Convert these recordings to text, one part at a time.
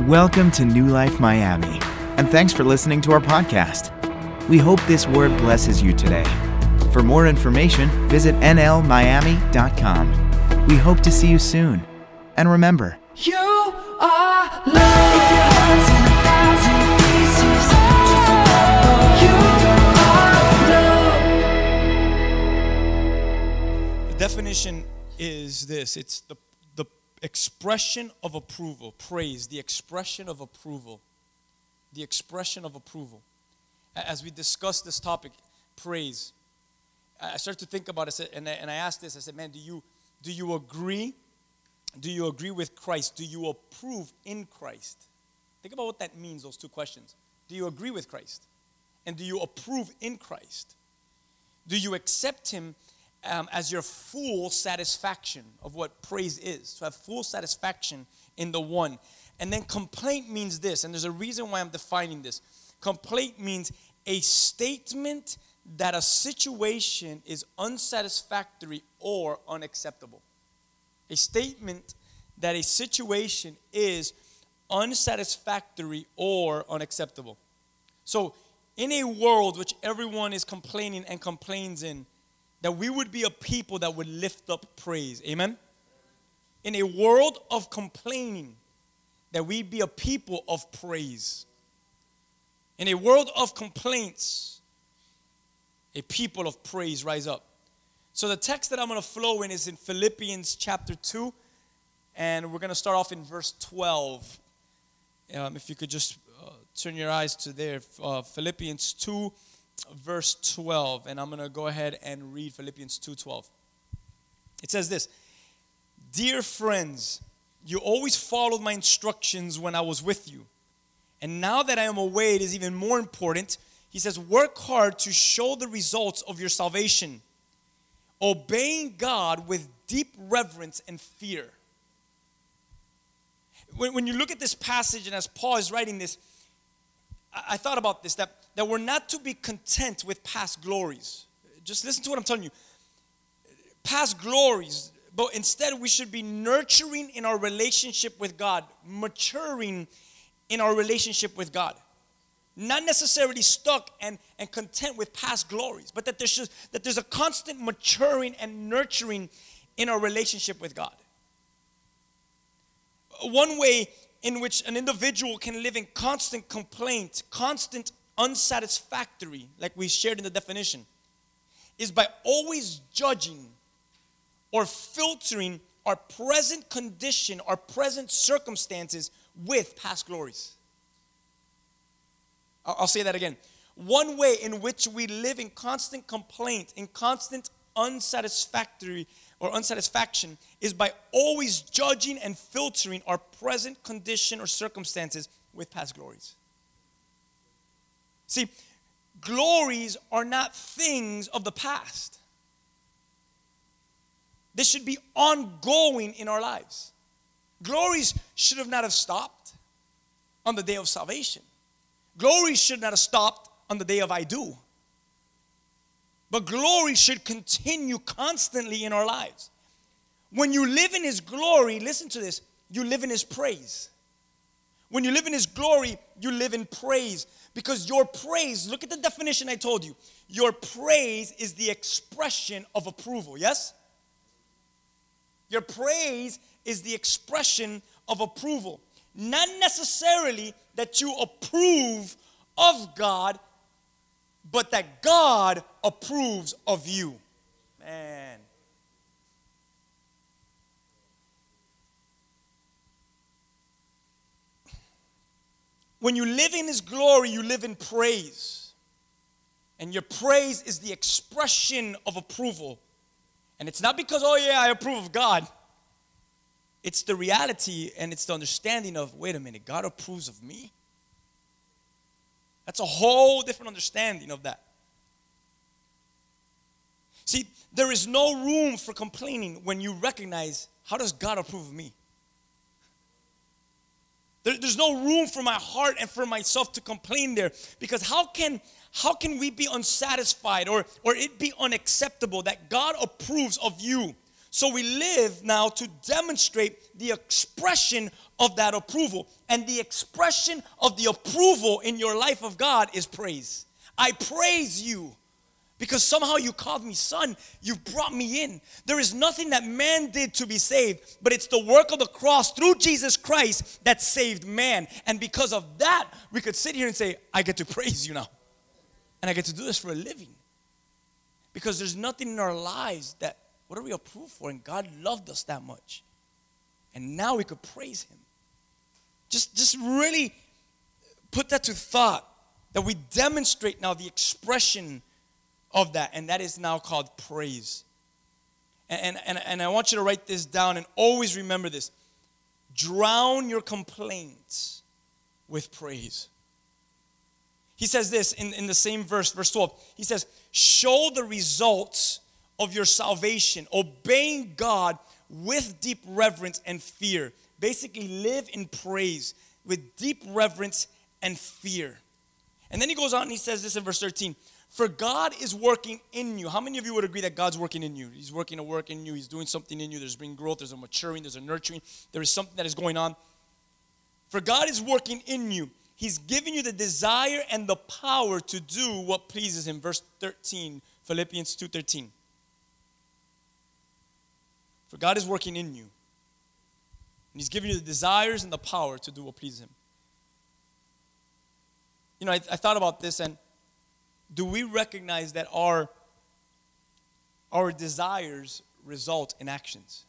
Welcome to New Life Miami, and thanks for listening to our podcast. We hope this word blesses you today. For more information, visit nlmiami.com. We hope to see you soon. And remember, You are love. If your heart's in a thousand pieces, just remember you are love. The definition is this it's the, the expression of approval, praise, the expression of approval. The expression of approval. As we discuss this topic, praise, I started to think about it and I, and I asked this I said, man, do you, do you agree? Do you agree with Christ? Do you approve in Christ? Think about what that means, those two questions. Do you agree with Christ? And do you approve in Christ? Do you accept Him um, as your full satisfaction of what praise is? To have full satisfaction in the one. And then complaint means this, and there's a reason why I'm defining this. Complaint means a statement that a situation is unsatisfactory or unacceptable. A statement that a situation is unsatisfactory or unacceptable. So, in a world which everyone is complaining and complains in, that we would be a people that would lift up praise. Amen? In a world of complaining, that we be a people of praise. In a world of complaints, a people of praise rise up. So the text that I'm going to flow in is in Philippians chapter 2, and we're going to start off in verse 12. Um, if you could just uh, turn your eyes to there, uh, Philippians 2, verse 12, and I'm going to go ahead and read Philippians 2:12. It says this: "Dear friends, you always followed my instructions when I was with you, and now that I am away, it is even more important." He says, "Work hard to show the results of your salvation, obeying God with deep reverence and fear." when, when you look at this passage and as Paul is writing this, I, thought about this that, that we're not to be content with past glories. Just listen to what I'm telling you. Past glories, but instead we should be nurturing in our relationship with God, maturing in our relationship with God. Not necessarily stuck and, and content with past glories, but that, there's, should, that there's a constant maturing and nurturing in our relationship with God one way in which an individual can live in constant complaint, constant unsatisfactory, like we shared in the definition, is by always judging or filtering our present condition, our present circumstances with past glories. I'll say that again. One way in which we live in constant complaint, in constant unsatisfactory or unsatisfaction is by always judging and filtering our present condition or circumstances with past glories. See, glories are not things of the past. They should be ongoing in our lives. Glories should have not have stopped on the day of salvation. Glories should not have stopped on the day of I do. But glory should continue constantly in our lives. When you live in His glory, listen to this, you live in His praise. When you live in His glory, you live in praise. Because your praise, look at the definition I told you. Your praise is the expression of approval, yes? Your praise is the expression of approval. Not necessarily that you approve of God, but that God approves of you. Man. When you live in His glory, you live in praise. And your praise is the expression of approval. And it's not because, oh yeah, I approve of God. It's the reality and it's the understanding of, wait a minute, God approves of me? That's a whole different understanding of that. See, there is no room for complaining when you recognize how does God approve of me? There- there's no room for my heart and for myself to complain there because how can how can we be unsatisfied or or it be unacceptable that God approves of you So we live now to demonstrate the expression of that approval. And the expression of the approval in your life of God is praise. I praise you because somehow you called me son. You brought me in. There is nothing that man did to be saved, but it's the work of the cross through Jesus Christ that saved man. And because of that, we could sit here and say, I get to praise you now. And I get to do this for a living. Because there's nothing in our lives that what are we approved for? And God loved us that much. And now we could praise Him. Just, just really put that to thought that we demonstrate now the expression of that, and that is now called praise. And, and, and I want you to write this down and always remember this drown your complaints with praise. He says this in, in the same verse, verse 12. He says, Show the results of your salvation, obeying God with deep reverence and fear. Basically, live in praise with deep reverence and fear. And then he goes on and he says this in verse 13 For God is working in you. How many of you would agree that God's working in you? He's working a work in you, He's doing something in you. There's been growth, there's a maturing, there's a nurturing, there is something that is going on. For God is working in you. He's giving you the desire and the power to do what pleases Him. Verse 13, Philippians 2:13. For God is working in you. And He's giving you the desires and the power to do what pleases Him. You know, I, I thought about this and do we recognize that our, our desires result in actions?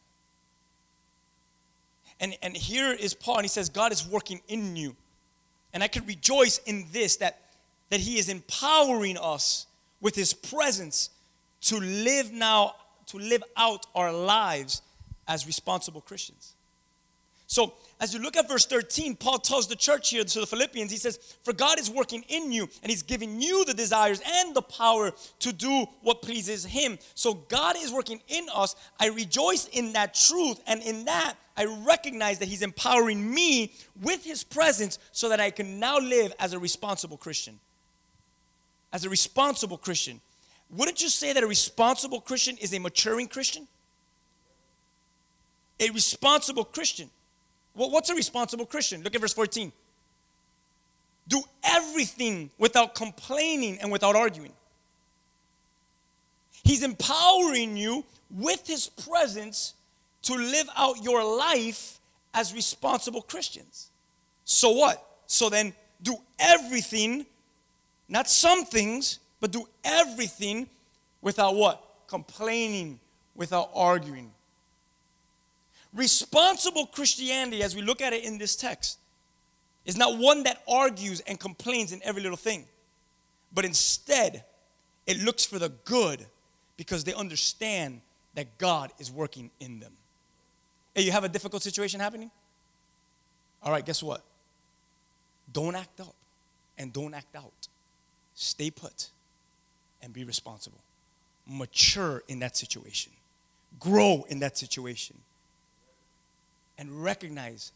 And, and here is Paul, and he says, God is working in you. And I can rejoice in this that, that He is empowering us with His presence to live now to live out our lives as responsible Christians. So, as you look at verse 13, Paul tells the church here to the Philippians, he says, For God is working in you, and He's giving you the desires and the power to do what pleases Him. So, God is working in us. I rejoice in that truth, and in that, I recognize that He's empowering me with His presence so that I can now live as a responsible Christian. As a responsible Christian. Wouldn't you say that a responsible Christian is a maturing Christian? A responsible Christian. Well, what's a responsible Christian? Look at verse 14. Do everything without complaining and without arguing. He's empowering you with his presence to live out your life as responsible Christians. So what? So then do everything, not some things, but do everything without what? Complaining, without arguing. Responsible Christianity, as we look at it in this text, is not one that argues and complains in every little thing, but instead, it looks for the good because they understand that God is working in them. Hey, you have a difficult situation happening? All right, guess what? Don't act up and don't act out. Stay put and be responsible. Mature in that situation, grow in that situation, and recognize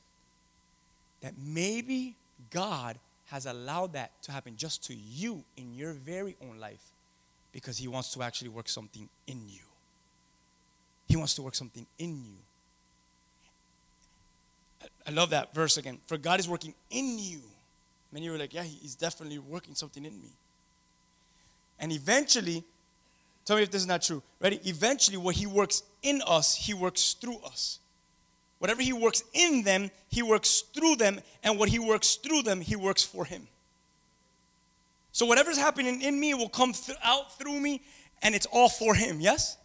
that maybe God has allowed that to happen just to you in your very own life because He wants to actually work something in you. He wants to work something in you. I love that verse again. For God is working in you. Many are like, yeah, He's definitely working something in me. And eventually, tell me if this is not true. Ready? Eventually, what He works in us, He works through us. Whatever He works in them, He works through them. And what He works through them, He works for Him. So whatever's happening in me will come th- out through me, and it's all for Him, yes?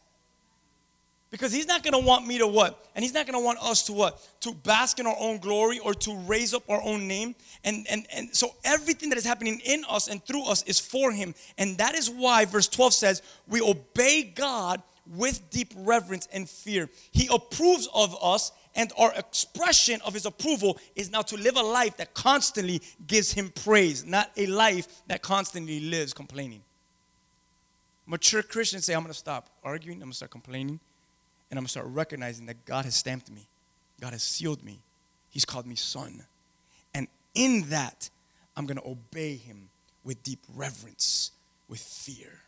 Because he's not going to want me to what? And he's not going to want us to what? To bask in our own glory or to raise up our own name. And, and, and so everything that is happening in us and through us is for him. And that is why verse 12 says, we obey God with deep reverence and fear. He approves of us, and our expression of his approval is now to live a life that constantly gives him praise, not a life that constantly lives complaining. Mature Christians say, I'm going to stop arguing, I'm going to start complaining and I'm gonna start recognizing that God has stamped me, God has sealed me, He's called me son. And in that, I'm gonna obey Him with deep reverence, with fear.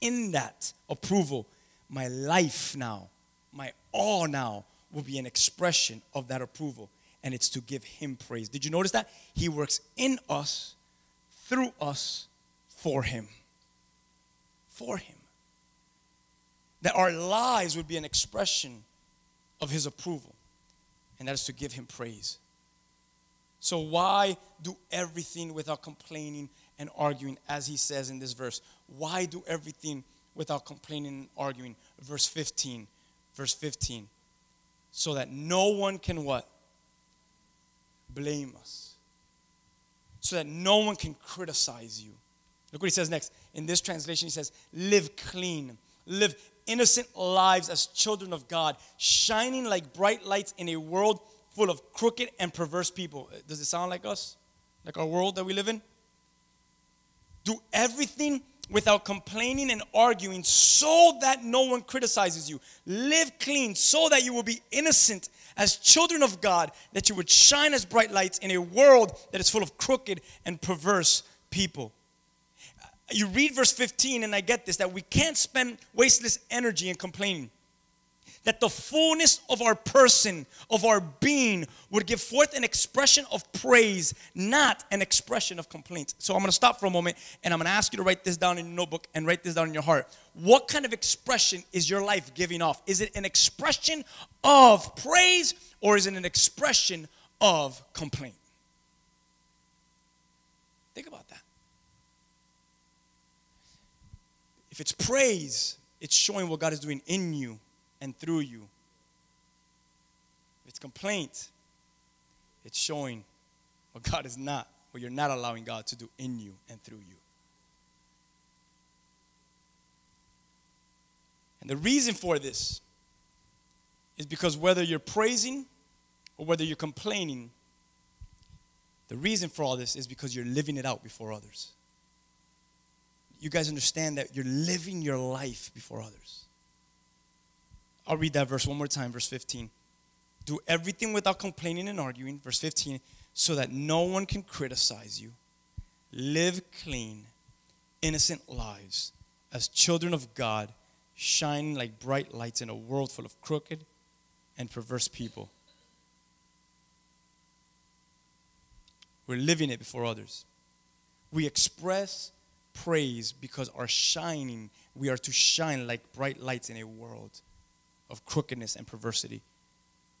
In that approval, my life now my all now will be an expression of that approval, and it's to give Him praise. Did you notice that? He works in us, through us, for Him. For Him. That our lives would be an expression of His approval, and that is to give Him praise. So, why do everything without complaining and arguing, as He says in this verse? Why do everything without complaining and arguing? Verse 15. Verse 15. So that no one can what? Blame us. So that no one can criticize you. Look what he says next. In this translation, he says, Live clean, live innocent lives as children of God, shining like bright lights in a world full of crooked and perverse people. Uh, does it sound like us? Like our world that we live in? Do everything without complaining and arguing so that no one criticizes you. Live clean so that you will be innocent as children of God, that you would shine as bright lights in a world that is full of crooked and perverse people. You read verse 15, and I get this that we can't spend wasteless energy in complaining that the fullness of our person, of our being, would give forth an expression of praise, not an expression of complaint. So I'm going to stop for a moment and I'm going to ask you to write this down in your notebook and write this down in your heart. What kind of expression is your life giving off? Is it an expression of praise or is it an expression of complaint? Think about that. If it's praise, it's showing what God is doing in you and through you. If it's complaint, it's showing what God is not, what you're not allowing God to do in you and through you. And the reason for this is because whether you're praising or whether you're complaining, the reason for all this is because you're living it out before others. You guys understand that you're living your life before others. I'll read that verse one more time, verse 15. Do everything without complaining and arguing, verse 15, so that no one can criticize you. Live clean, innocent lives as children of God, shining like bright lights in a world full of crooked and perverse people. We're living it before others. We express praise because our shining, we are to shine like bright lights in a world of crookedness and perversity.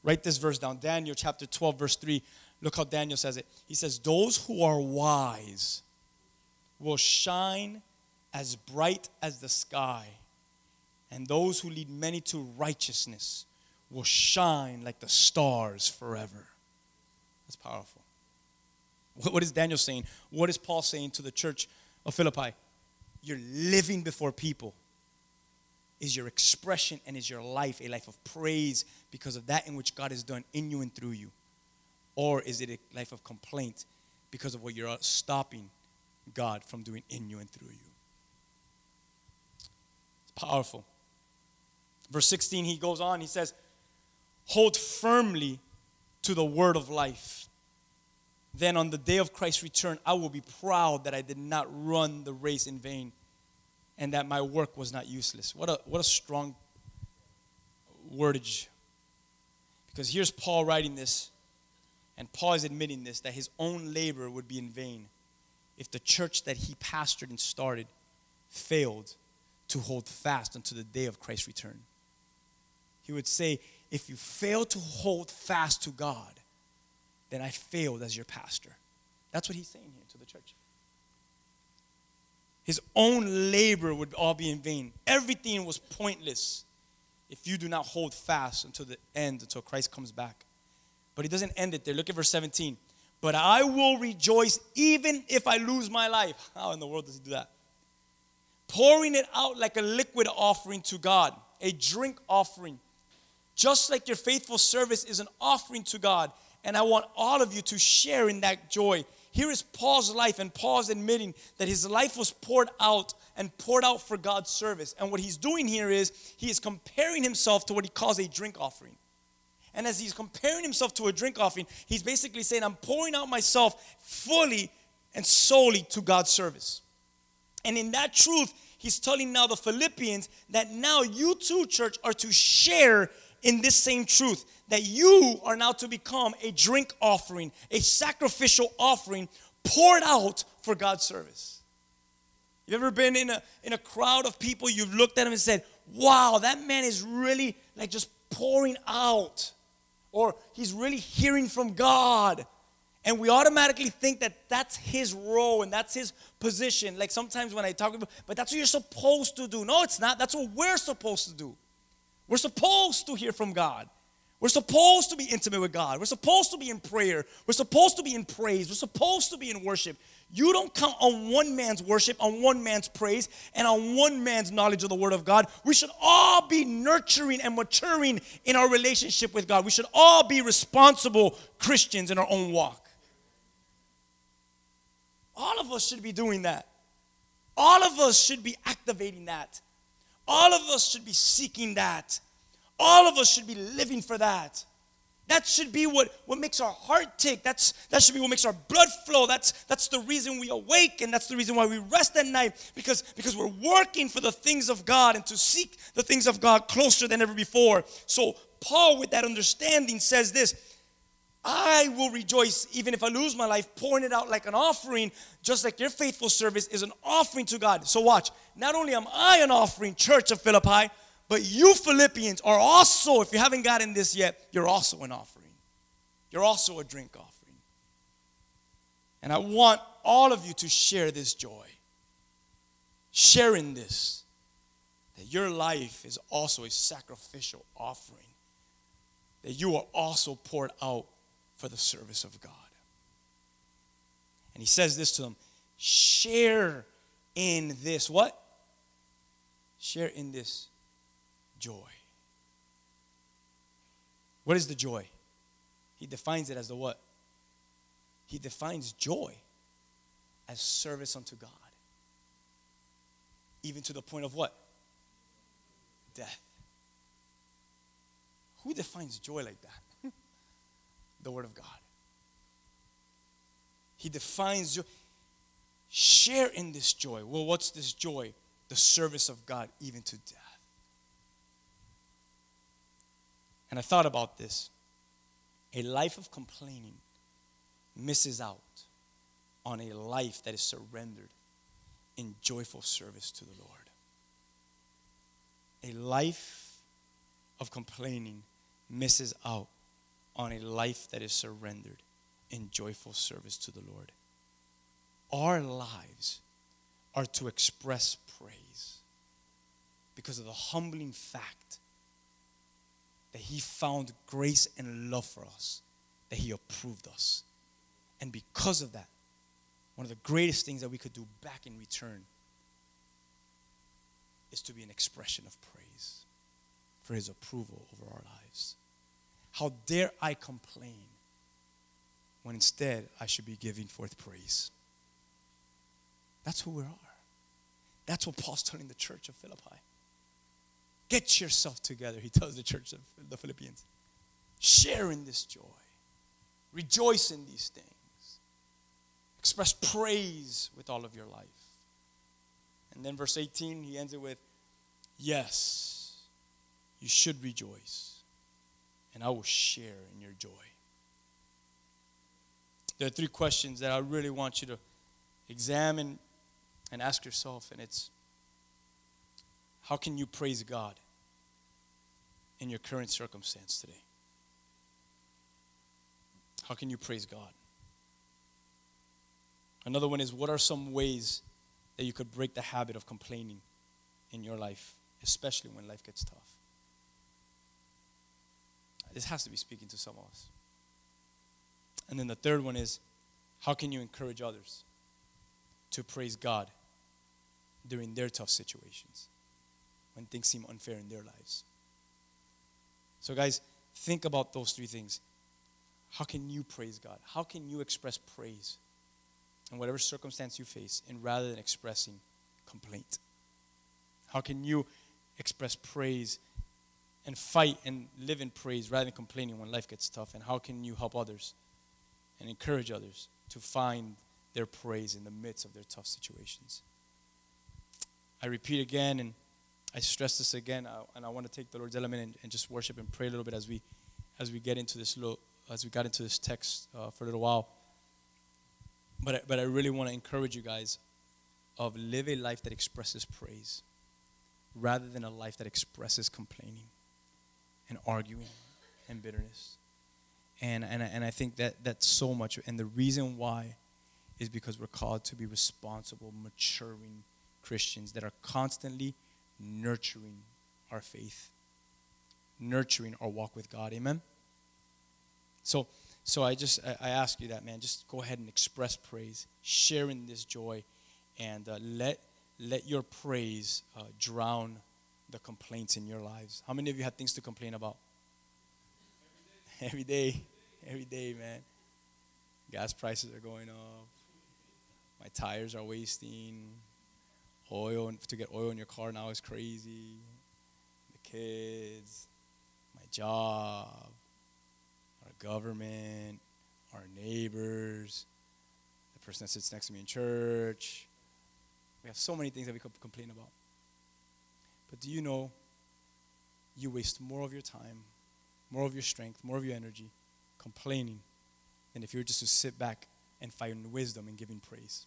Write this verse down Daniel chapter 12, verse 3. Look how Daniel says it. He says, Those who are wise will shine as bright as the sky, and those who lead many to righteousness will shine like the stars forever. That's powerful. What is Daniel saying? What is Paul saying to the church of Philippi? You're living before people is your expression and is your life a life of praise because of that in which God has done in you and through you? Or is it a life of complaint because of what you're stopping God from doing in you and through you? It's powerful. Verse 16, he goes on, he says, Hold firmly to the word of life. Then on the day of Christ's return, I will be proud that I did not run the race in vain and that my work was not useless. What a, what a strong wordage. Because here's Paul writing this, and Paul is admitting this that his own labor would be in vain if the church that he pastored and started failed to hold fast until the day of Christ's return. He would say, If you fail to hold fast to God, then I failed as your pastor. That's what he's saying here to the church his own labor would all be in vain. Everything was pointless if you do not hold fast until the end, until Christ comes back. But he doesn't end it there. Look at verse 17. But I will rejoice even if I lose my life. How in the world does he do that? Pouring it out like a liquid offering to God, a drink offering. Just like your faithful service is an offering to God. And I want all of you to share in that joy here is Paul's life, and Paul's admitting that his life was poured out and poured out for God's service. And what he's doing here is he is comparing himself to what he calls a drink offering. And as he's comparing himself to a drink offering, he's basically saying, I'm pouring out myself fully and solely to God's service. And in that truth, he's telling now the Philippians that now you too, church, are to share in this same truth that you are now to become a drink offering, a sacrificial offering poured out for God's service. You ever been in a in a crowd of people, you've looked at him and said, Wow, that man is really like just pouring out. Or he's really hearing from God. And we automatically think that that's his role and that's his position. Like sometimes when I talk about, but that's what you're supposed to do. No, it's not. That's what we're supposed to do. We're supposed to hear from God. We're supposed to be intimate with God. We're supposed to be in prayer. We're supposed to be in praise. We're supposed to be in worship. You don't count on one man's worship, on one man's praise, and on one man's knowledge of the Word of God. We should all be nurturing and maturing in our relationship with God. We should all be responsible Christians in our own walk. All of us should be doing that. All of us should be activating that. All of us should be seeking that. All of us should be living for that. That should be what, what makes our heart tick. That's, that should be what makes our blood flow. That's, that's the reason we awake, and that's the reason why we rest at night, because, because we're working for the things of God and to seek the things of God closer than ever before. So, Paul, with that understanding, says this I will rejoice even if I lose my life, pouring it out like an offering, just like your faithful service is an offering to God. So, watch, not only am I an offering, Church of Philippi, but you Philippians are also, if you haven't gotten this yet, you're also an offering. You're also a drink offering. And I want all of you to share this joy. Sharing this, that your life is also a sacrificial offering, that you are also poured out for the service of God. And he says this to them share in this what? Share in this joy. What is the joy? He defines it as the what? He defines joy as service unto God. Even to the point of what? Death. Who defines joy like that? The Word of God. He defines joy. Share in this joy. Well, what's this joy? The service of God, even to death. And I thought about this. A life of complaining misses out on a life that is surrendered in joyful service to the Lord. A life of complaining misses out on a life that is surrendered in joyful service to the Lord. Our lives are to express praise because of the humbling fact that He found grace and love for us, that He approved us. And because of that, one of the greatest things that we could do back in return is to be an expression of praise for His approval over our lives. How dare I complain when instead I should be giving forth praise? That's who we are. That's what Paul's telling the church of Philippi. Get yourself together, he tells the church of the Philippians. Share in this joy. Rejoice in these things. Express praise with all of your life. And then verse 18, he ends it with, Yes, you should rejoice, and I will share in your joy. There are three questions that I really want you to examine and ask yourself, and it's how can you praise God in your current circumstance today? How can you praise God? Another one is what are some ways that you could break the habit of complaining in your life, especially when life gets tough? This has to be speaking to some of us. And then the third one is how can you encourage others to praise God during their tough situations? when things seem unfair in their lives. So, guys, think about those three things. How can you praise God? How can you express praise in whatever circumstance you face, and rather than expressing complaint? How can you express praise and fight and live in praise rather than complaining when life gets tough? And how can you help others and encourage others to find their praise in the midst of their tough situations? I repeat again and I stress this again, uh, and I want to take the Lord's element and, and, just worship and pray a little bit as we, as we get into this little, as we got into this text uh, for a little while. But I, but I really want to encourage you guys of live a life that expresses praise, rather than a life that expresses complaining, and arguing, and bitterness. And and and I think that that's so much. And the reason why is because we're called to be responsible, maturing Christians that are constantly nurturing our faith, nurturing our walk with God. Amen. So, so I just I, ask you that, man. Just go ahead and express praise, share in this joy, and uh, let let your praise uh, drown the complaints in your lives. How many of you have things to complain about? Every day, every day, man. Gas prices are going up. My tires are wasting oil to get oil in your car now is crazy. The kids, my job, our government, our neighbors, the person that sits next to me in church. We have so many things that we could complain about. But do you know you waste more of your time, more of your strength, more of your energy complaining than if you were just to sit back and find wisdom and giving praise?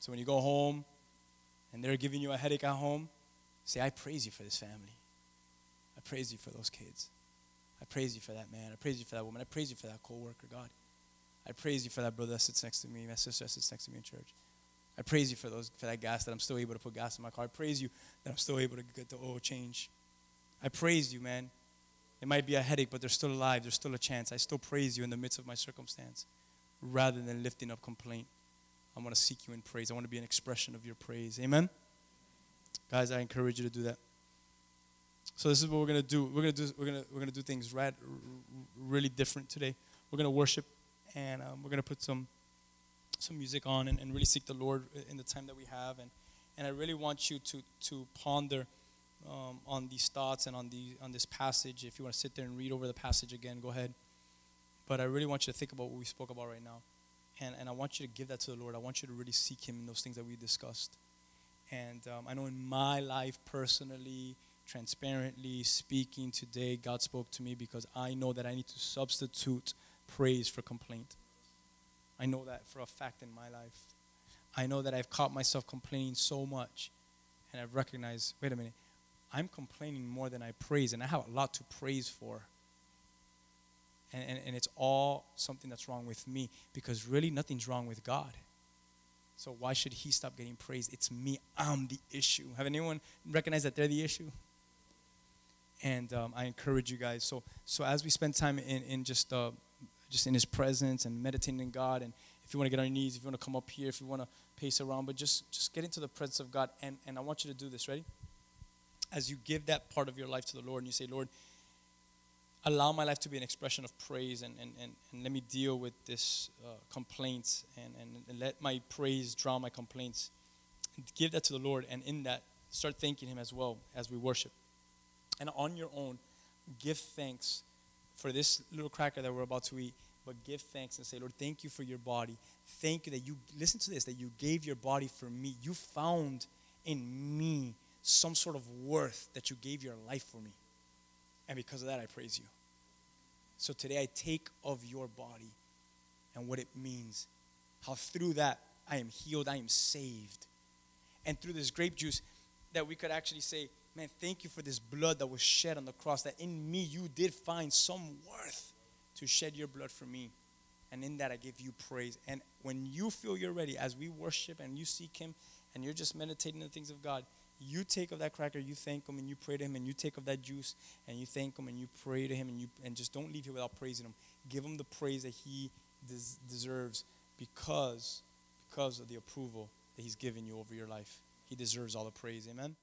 So when you go home and they're giving you a headache at home, say, I praise you for this family. I praise you for those kids. I praise you for that man. I praise you for that woman. I praise you for that coworker, God. I praise you for that brother that sits next to me, my sister that sits next to me in church. I praise you for those for that gas that I'm still able to put gas in my car. I praise you that I'm still able to get the oil change. I praise you, man. It might be a headache, but they're still alive. There's still a chance. I still praise you in the midst of my circumstance rather than lifting up complaint. I want to seek you in praise. I want to be an expression of your praise. Amen? Guys, I encourage you to do that. So this is what we're gonna do. We're gonna do. We're gonna we're gonna do things rad, really different today. We're gonna worship, and um, we're gonna put some some music on and, and really seek the Lord in the time that we have. And and I really want you to to ponder um, on these thoughts and on the on this passage. If you want to sit there and read over the passage again, go ahead. But I really want you to think about what we spoke about right now. And, and I want you to give that to the Lord. I want you to really seek Him in those things that we discussed. And um, I know in my life personally, transparently speaking today, God spoke to me because I know that I need to substitute praise for complaint. I know that for a fact in my life. I know that I've caught myself complaining so much, and I've recognized wait a minute, I'm complaining more than I praise, and I have a lot to praise for and, and, and it's all something that's wrong with me because really nothing's wrong with God. So why should he stop getting praise? It's me. I'm the issue. Have anyone recognized that they're the issue? And um, I encourage you guys. So so as we spend time in, in just uh, just in His presence and meditating in God, and if you want to get on your knees, if you want to come up here, if you want to pace around, but just just get into the presence of God. And and I want you to do this. Ready? As you give that part of your life to the Lord, and you say, Lord, allow my life to be an expression of praise and, and, and, and let me deal with this uh, complaints and, and, and, let my praise drown my complaints. Give that to the Lord, and in that, start thanking Him as well as we worship. And on your own, give thanks for this little cracker that we're about to eat, but give thanks and say, Lord, thank you for your body. Thank you that you, listen to this, that you gave your body for me. You found in me some sort of worth that you gave your life for me. And because of that, I praise you. So today I take of your body and what it means. How through that I am healed, I am saved. And through this grape juice, that we could actually say, Man, thank you for this blood that was shed on the cross, that in me you did find some worth to shed your blood for me. And in that I give you praise. And when you feel you're ready, as we worship and you seek Him and you're just meditating the things of God, you take of that cracker, you thank him and you pray to him, and you take of that juice and you thank him and you pray to him, and you and just don't leave here without praising him. Give him the praise that he des- deserves because because of the approval that he's given you over your life. He deserves all the praise. Amen.